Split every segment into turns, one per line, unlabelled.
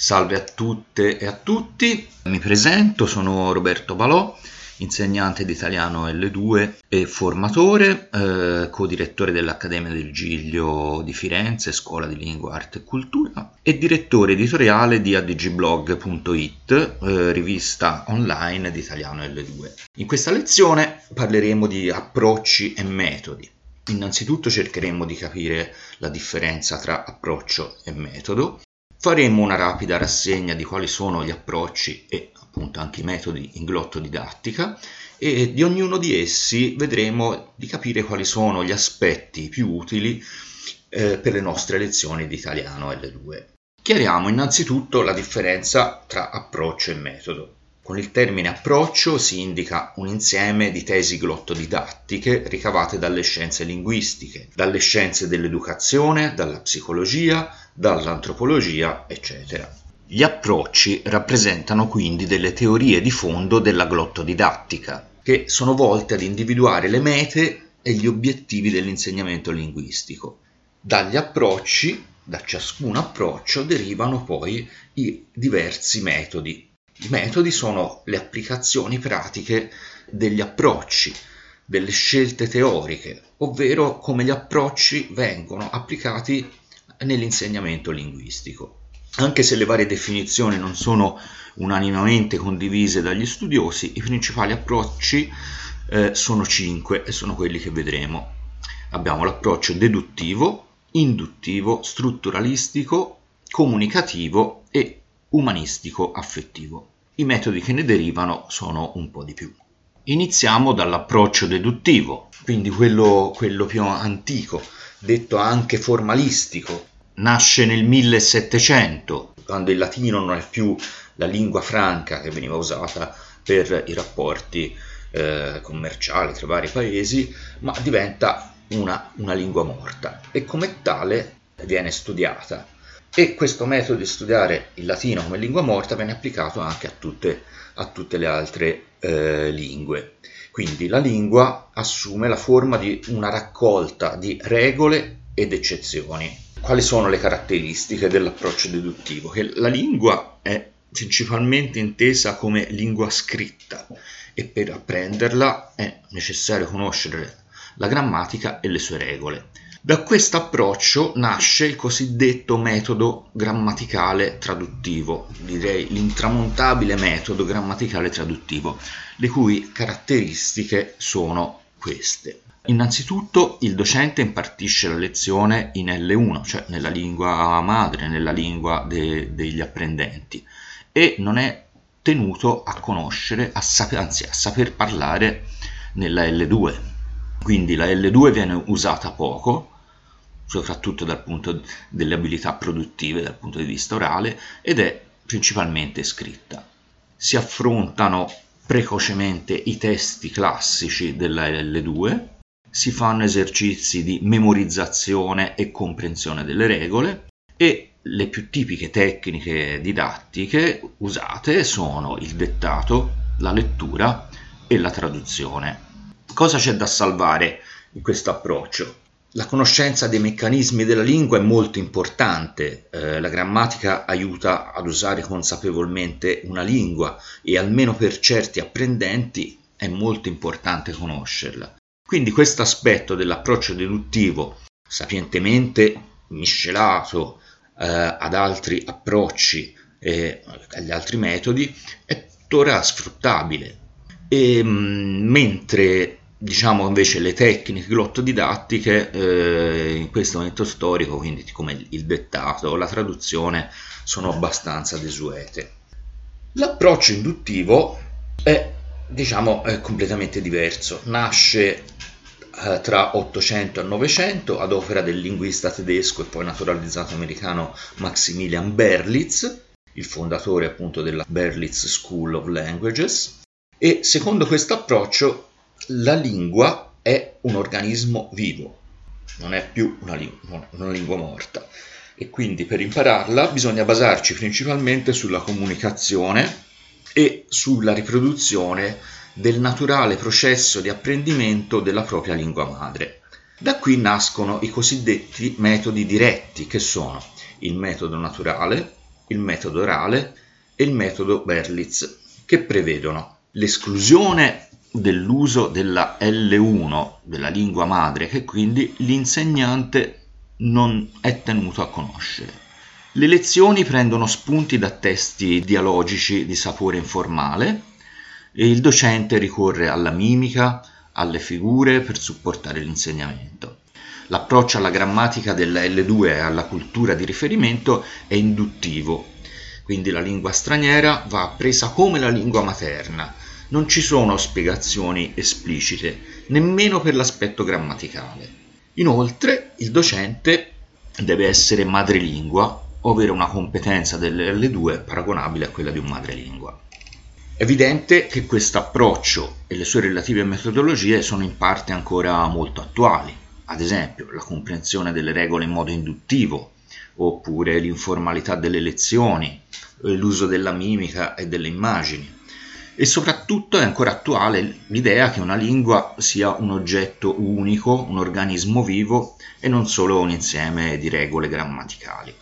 Salve a tutte e a tutti, mi presento, sono Roberto Balò, insegnante di italiano L2 e formatore, eh, co-direttore dell'Accademia del Giglio di Firenze, Scuola di Lingua, Arte e Cultura, e direttore editoriale di adgblog.it, eh, rivista online di italiano L2. In questa lezione parleremo di approcci e metodi. Innanzitutto cercheremo di capire la differenza tra approccio e metodo, Faremo una rapida rassegna di quali sono gli approcci e appunto anche i metodi in glottodidattica e di ognuno di essi vedremo di capire quali sono gli aspetti più utili eh, per le nostre lezioni di italiano L2. Chiariamo innanzitutto la differenza tra approccio e metodo. Con il termine approccio si indica un insieme di tesi glottodidattiche ricavate dalle scienze linguistiche, dalle scienze dell'educazione, dalla psicologia, dall'antropologia, eccetera. Gli approcci rappresentano quindi delle teorie di fondo della glottodidattica, che sono volte ad individuare le mete e gli obiettivi dell'insegnamento linguistico. Dagli approcci, da ciascun approccio, derivano poi i diversi metodi. I metodi sono le applicazioni pratiche degli approcci, delle scelte teoriche, ovvero come gli approcci vengono applicati nell'insegnamento linguistico. Anche se le varie definizioni non sono unanimemente condivise dagli studiosi, i principali approcci eh, sono cinque e sono quelli che vedremo. Abbiamo l'approccio deduttivo, induttivo, strutturalistico, comunicativo e umanistico-affettivo. I metodi che ne derivano sono un po' di più. Iniziamo dall'approccio deduttivo, quindi quello, quello più antico, detto anche formalistico, nasce nel 1700, quando il latino non è più la lingua franca che veniva usata per i rapporti eh, commerciali tra vari paesi, ma diventa una, una lingua morta e come tale viene studiata. E questo metodo di studiare il latino come lingua morta viene applicato anche a tutte, a tutte le altre eh, lingue. Quindi la lingua assume la forma di una raccolta di regole ed eccezioni. Quali sono le caratteristiche dell'approccio deduttivo? Che la lingua è principalmente intesa come lingua scritta e per apprenderla è necessario conoscere la grammatica e le sue regole. Da questo approccio nasce il cosiddetto metodo grammaticale traduttivo, direi l'intramontabile metodo grammaticale traduttivo, le cui caratteristiche sono queste. Innanzitutto il docente impartisce la lezione in L1, cioè nella lingua madre, nella lingua de- degli apprendenti, e non è tenuto a conoscere, a saper, anzi a saper parlare nella L2. Quindi la L2 viene usata poco, soprattutto dal punto delle abilità produttive, dal punto di vista orale, ed è principalmente scritta. Si affrontano precocemente i testi classici della L2, si fanno esercizi di memorizzazione e comprensione delle regole e le più tipiche tecniche didattiche usate sono il dettato, la lettura e la traduzione. Cosa c'è da salvare in questo approccio? La conoscenza dei meccanismi della lingua è molto importante, eh, la grammatica aiuta ad usare consapevolmente una lingua e almeno per certi apprendenti è molto importante conoscerla. Quindi questo aspetto dell'approccio deduttivo, sapientemente miscelato eh, ad altri approcci e agli altri metodi, è tuttora sfruttabile. E, mh, mm, mentre diciamo invece le tecniche glottodidattiche eh, in questo momento storico, quindi come il dettato la traduzione, sono abbastanza desuete. L'approccio induttivo è, diciamo, è completamente diverso. Nasce eh, tra 800 e 900 ad opera del linguista tedesco e poi naturalizzato americano Maximilian Berlitz, il fondatore appunto della Berlitz School of Languages. E secondo questo approccio la lingua è un organismo vivo, non è più una, lingua, una lingua morta e quindi per impararla bisogna basarci principalmente sulla comunicazione e sulla riproduzione del naturale processo di apprendimento della propria lingua madre. Da qui nascono i cosiddetti metodi diretti, che sono il metodo naturale, il metodo orale e il metodo Berlitz, che prevedono l'esclusione dell'uso della L1 della lingua madre che quindi l'insegnante non è tenuto a conoscere. Le lezioni prendono spunti da testi dialogici di sapore informale e il docente ricorre alla mimica, alle figure per supportare l'insegnamento. L'approccio alla grammatica della L2 e alla cultura di riferimento è induttivo, quindi la lingua straniera va appresa come la lingua materna. Non ci sono spiegazioni esplicite, nemmeno per l'aspetto grammaticale. Inoltre, il docente deve essere madrelingua o avere una competenza delle L2 paragonabile a quella di un madrelingua. È evidente che questo approccio e le sue relative metodologie sono in parte ancora molto attuali, ad esempio la comprensione delle regole in modo induttivo, oppure l'informalità delle lezioni, l'uso della mimica e delle immagini. E soprattutto è ancora attuale l'idea che una lingua sia un oggetto unico, un organismo vivo e non solo un insieme di regole grammaticali.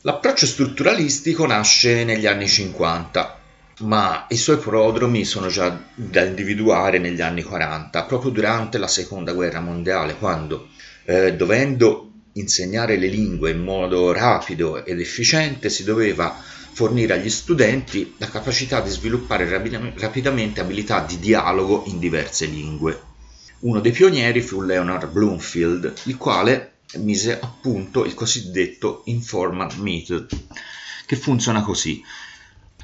L'approccio strutturalistico nasce negli anni 50, ma i suoi prodromi sono già da individuare negli anni 40, proprio durante la seconda guerra mondiale, quando, eh, dovendo insegnare le lingue in modo rapido ed efficiente, si doveva fornire agli studenti la capacità di sviluppare rapidamente abilità di dialogo in diverse lingue. Uno dei pionieri fu Leonard Bloomfield, il quale mise a punto il cosiddetto informant method, che funziona così.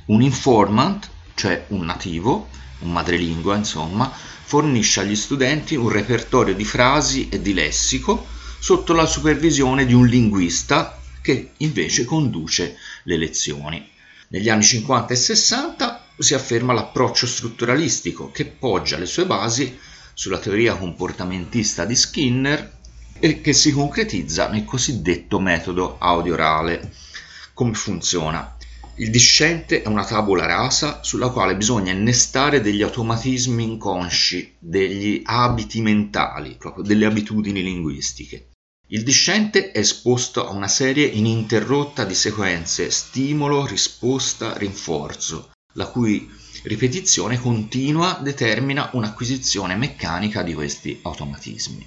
Un informant, cioè un nativo, un madrelingua insomma, fornisce agli studenti un repertorio di frasi e di lessico sotto la supervisione di un linguista che invece conduce le lezioni. Negli anni 50 e 60 si afferma l'approccio strutturalistico che poggia le sue basi sulla teoria comportamentista di Skinner e che si concretizza nel cosiddetto metodo audio-orale. Come funziona? Il discente è una tavola rasa sulla quale bisogna innestare degli automatismi inconsci, degli abiti mentali, proprio delle abitudini linguistiche. Il discente è esposto a una serie ininterrotta di sequenze stimolo, risposta, rinforzo, la cui ripetizione continua determina un'acquisizione meccanica di questi automatismi.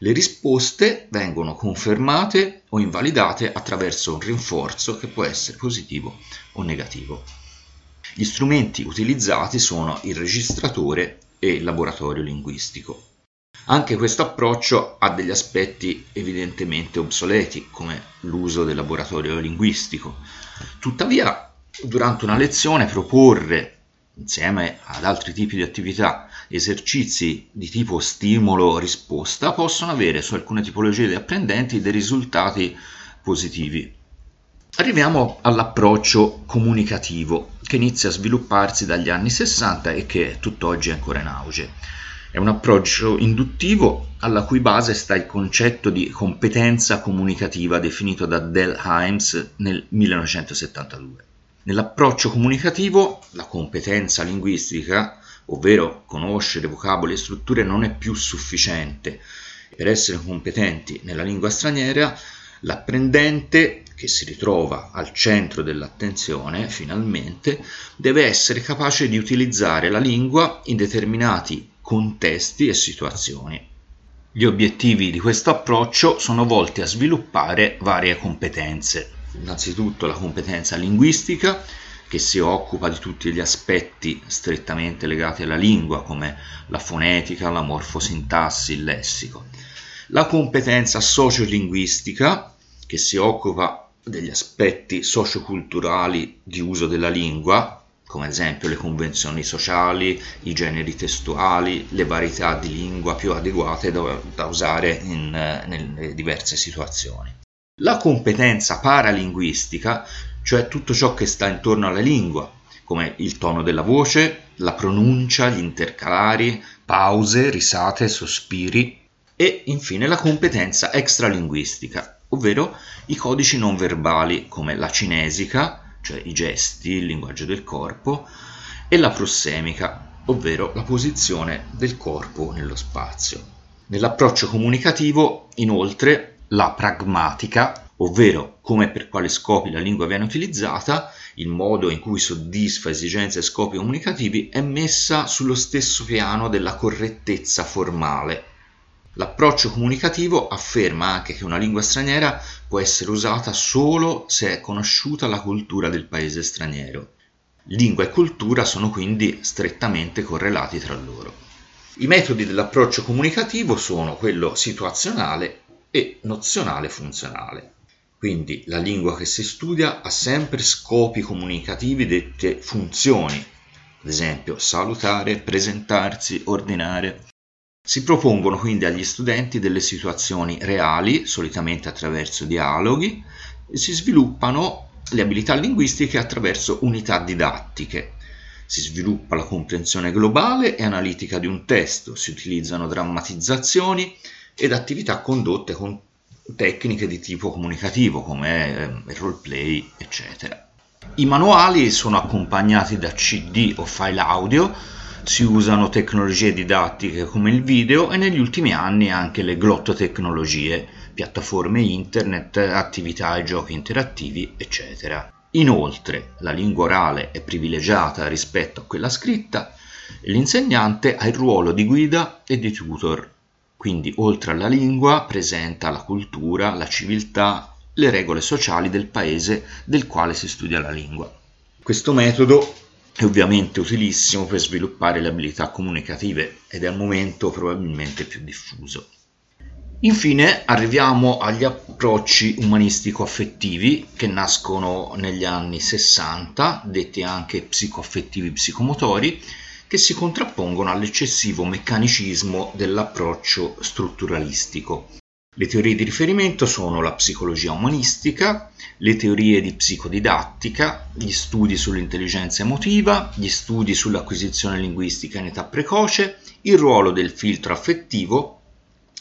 Le risposte vengono confermate o invalidate attraverso un rinforzo che può essere positivo o negativo. Gli strumenti utilizzati sono il registratore e il laboratorio linguistico. Anche questo approccio ha degli aspetti evidentemente obsoleti, come l'uso del laboratorio linguistico. Tuttavia, durante una lezione proporre, insieme ad altri tipi di attività, esercizi di tipo stimolo-risposta possono avere su alcune tipologie di apprendenti dei risultati positivi. Arriviamo all'approccio comunicativo che inizia a svilupparsi dagli anni 60 e che tutt'oggi è ancora in auge. È un approccio induttivo alla cui base sta il concetto di competenza comunicativa definito da Dell Himes nel 1972. Nell'approccio comunicativo la competenza linguistica, ovvero conoscere vocaboli e strutture, non è più sufficiente. Per essere competenti nella lingua straniera, l'apprendente che si ritrova al centro dell'attenzione, finalmente, deve essere capace di utilizzare la lingua in determinati contesti e situazioni. Gli obiettivi di questo approccio sono volti a sviluppare varie competenze. Innanzitutto la competenza linguistica, che si occupa di tutti gli aspetti strettamente legati alla lingua, come la fonetica, la morfosintassi, il lessico. La competenza sociolinguistica, che si occupa degli aspetti socioculturali di uso della lingua, come ad esempio le convenzioni sociali, i generi testuali, le varietà di lingua più adeguate da, da usare in, nelle diverse situazioni. La competenza paralinguistica, cioè tutto ciò che sta intorno alla lingua, come il tono della voce, la pronuncia, gli intercalari, pause, risate, sospiri, e infine la competenza extralinguistica, ovvero i codici non verbali come la cinesica, cioè i gesti, il linguaggio del corpo, e la prossemica, ovvero la posizione del corpo nello spazio. Nell'approccio comunicativo, inoltre, la pragmatica, ovvero come e per quali scopi la lingua viene utilizzata, il modo in cui soddisfa esigenze e scopi comunicativi, è messa sullo stesso piano della correttezza formale. L'approccio comunicativo afferma anche che una lingua straniera può essere usata solo se è conosciuta la cultura del paese straniero. Lingua e cultura sono quindi strettamente correlati tra loro. I metodi dell'approccio comunicativo sono quello situazionale e nozionale funzionale. Quindi la lingua che si studia ha sempre scopi comunicativi dette funzioni, ad esempio salutare, presentarsi, ordinare. Si propongono quindi agli studenti delle situazioni reali, solitamente attraverso dialoghi, e si sviluppano le abilità linguistiche attraverso unità didattiche. Si sviluppa la comprensione globale e analitica di un testo, si utilizzano drammatizzazioni ed attività condotte con tecniche di tipo comunicativo come il roleplay, eccetera. I manuali sono accompagnati da CD o file audio, si usano tecnologie didattiche come il video e negli ultimi anni anche le glottotecnologie, piattaforme internet, attività e giochi interattivi, eccetera. Inoltre, la lingua orale è privilegiata rispetto a quella scritta e l'insegnante ha il ruolo di guida e di tutor quindi oltre alla lingua presenta la cultura, la civiltà, le regole sociali del paese del quale si studia la lingua. Questo metodo è ovviamente utilissimo per sviluppare le abilità comunicative ed è al momento probabilmente più diffuso. Infine arriviamo agli approcci umanistico-affettivi che nascono negli anni 60, detti anche psicoaffettivi psicomotori, che si contrappongono all'eccessivo meccanicismo dell'approccio strutturalistico. Le teorie di riferimento sono la psicologia umanistica, le teorie di psicodidattica, gli studi sull'intelligenza emotiva, gli studi sull'acquisizione linguistica in età precoce, il ruolo del filtro affettivo,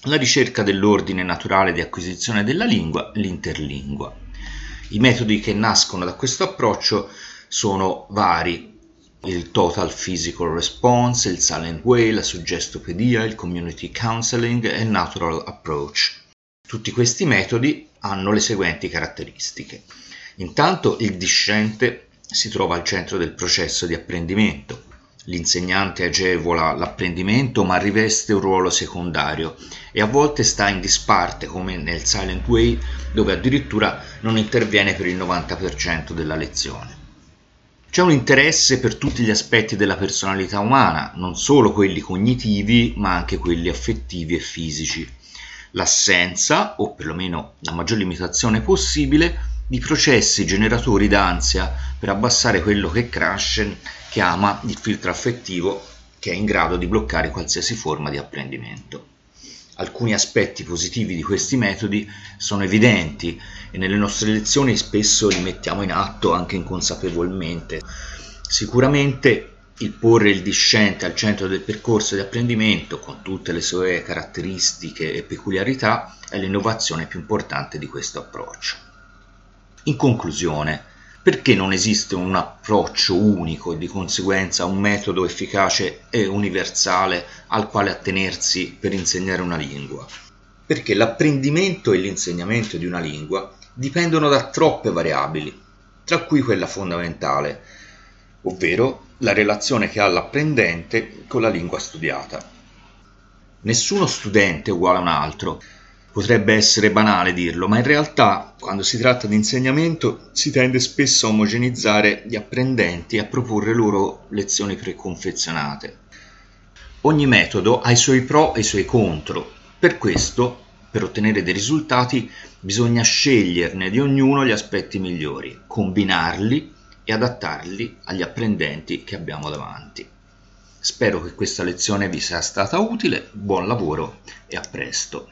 la ricerca dell'ordine naturale di acquisizione della lingua, l'interlingua. I metodi che nascono da questo approccio sono vari, il Total Physical Response, il Silent Way, la suggestopedia, il Community Counseling e il Natural Approach. Tutti questi metodi hanno le seguenti caratteristiche. Intanto il discente si trova al centro del processo di apprendimento. L'insegnante agevola l'apprendimento ma riveste un ruolo secondario e a volte sta in disparte come nel Silent Way dove addirittura non interviene per il 90% della lezione. C'è un interesse per tutti gli aspetti della personalità umana, non solo quelli cognitivi, ma anche quelli affettivi e fisici. L'assenza, o perlomeno la maggior limitazione possibile, di processi generatori d'ansia per abbassare quello che Krashen chiama il filtro affettivo che è in grado di bloccare qualsiasi forma di apprendimento. Alcuni aspetti positivi di questi metodi sono evidenti e nelle nostre lezioni spesso li mettiamo in atto anche inconsapevolmente. Sicuramente il porre il discente al centro del percorso di apprendimento con tutte le sue caratteristiche e peculiarità è l'innovazione più importante di questo approccio. In conclusione, perché non esiste un approccio unico e di conseguenza un metodo efficace e universale al quale attenersi per insegnare una lingua? Perché l'apprendimento e l'insegnamento di una lingua dipendono da troppe variabili, tra cui quella fondamentale, ovvero la relazione che ha l'apprendente con la lingua studiata. Nessuno studente è uguale a un altro, Potrebbe essere banale dirlo, ma in realtà, quando si tratta di insegnamento, si tende spesso a omogenizzare gli apprendenti e a proporre loro lezioni preconfezionate. Ogni metodo ha i suoi pro e i suoi contro. Per questo, per ottenere dei risultati, bisogna sceglierne di ognuno gli aspetti migliori, combinarli e adattarli agli apprendenti che abbiamo davanti. Spero che questa lezione vi sia stata utile, buon lavoro e a presto.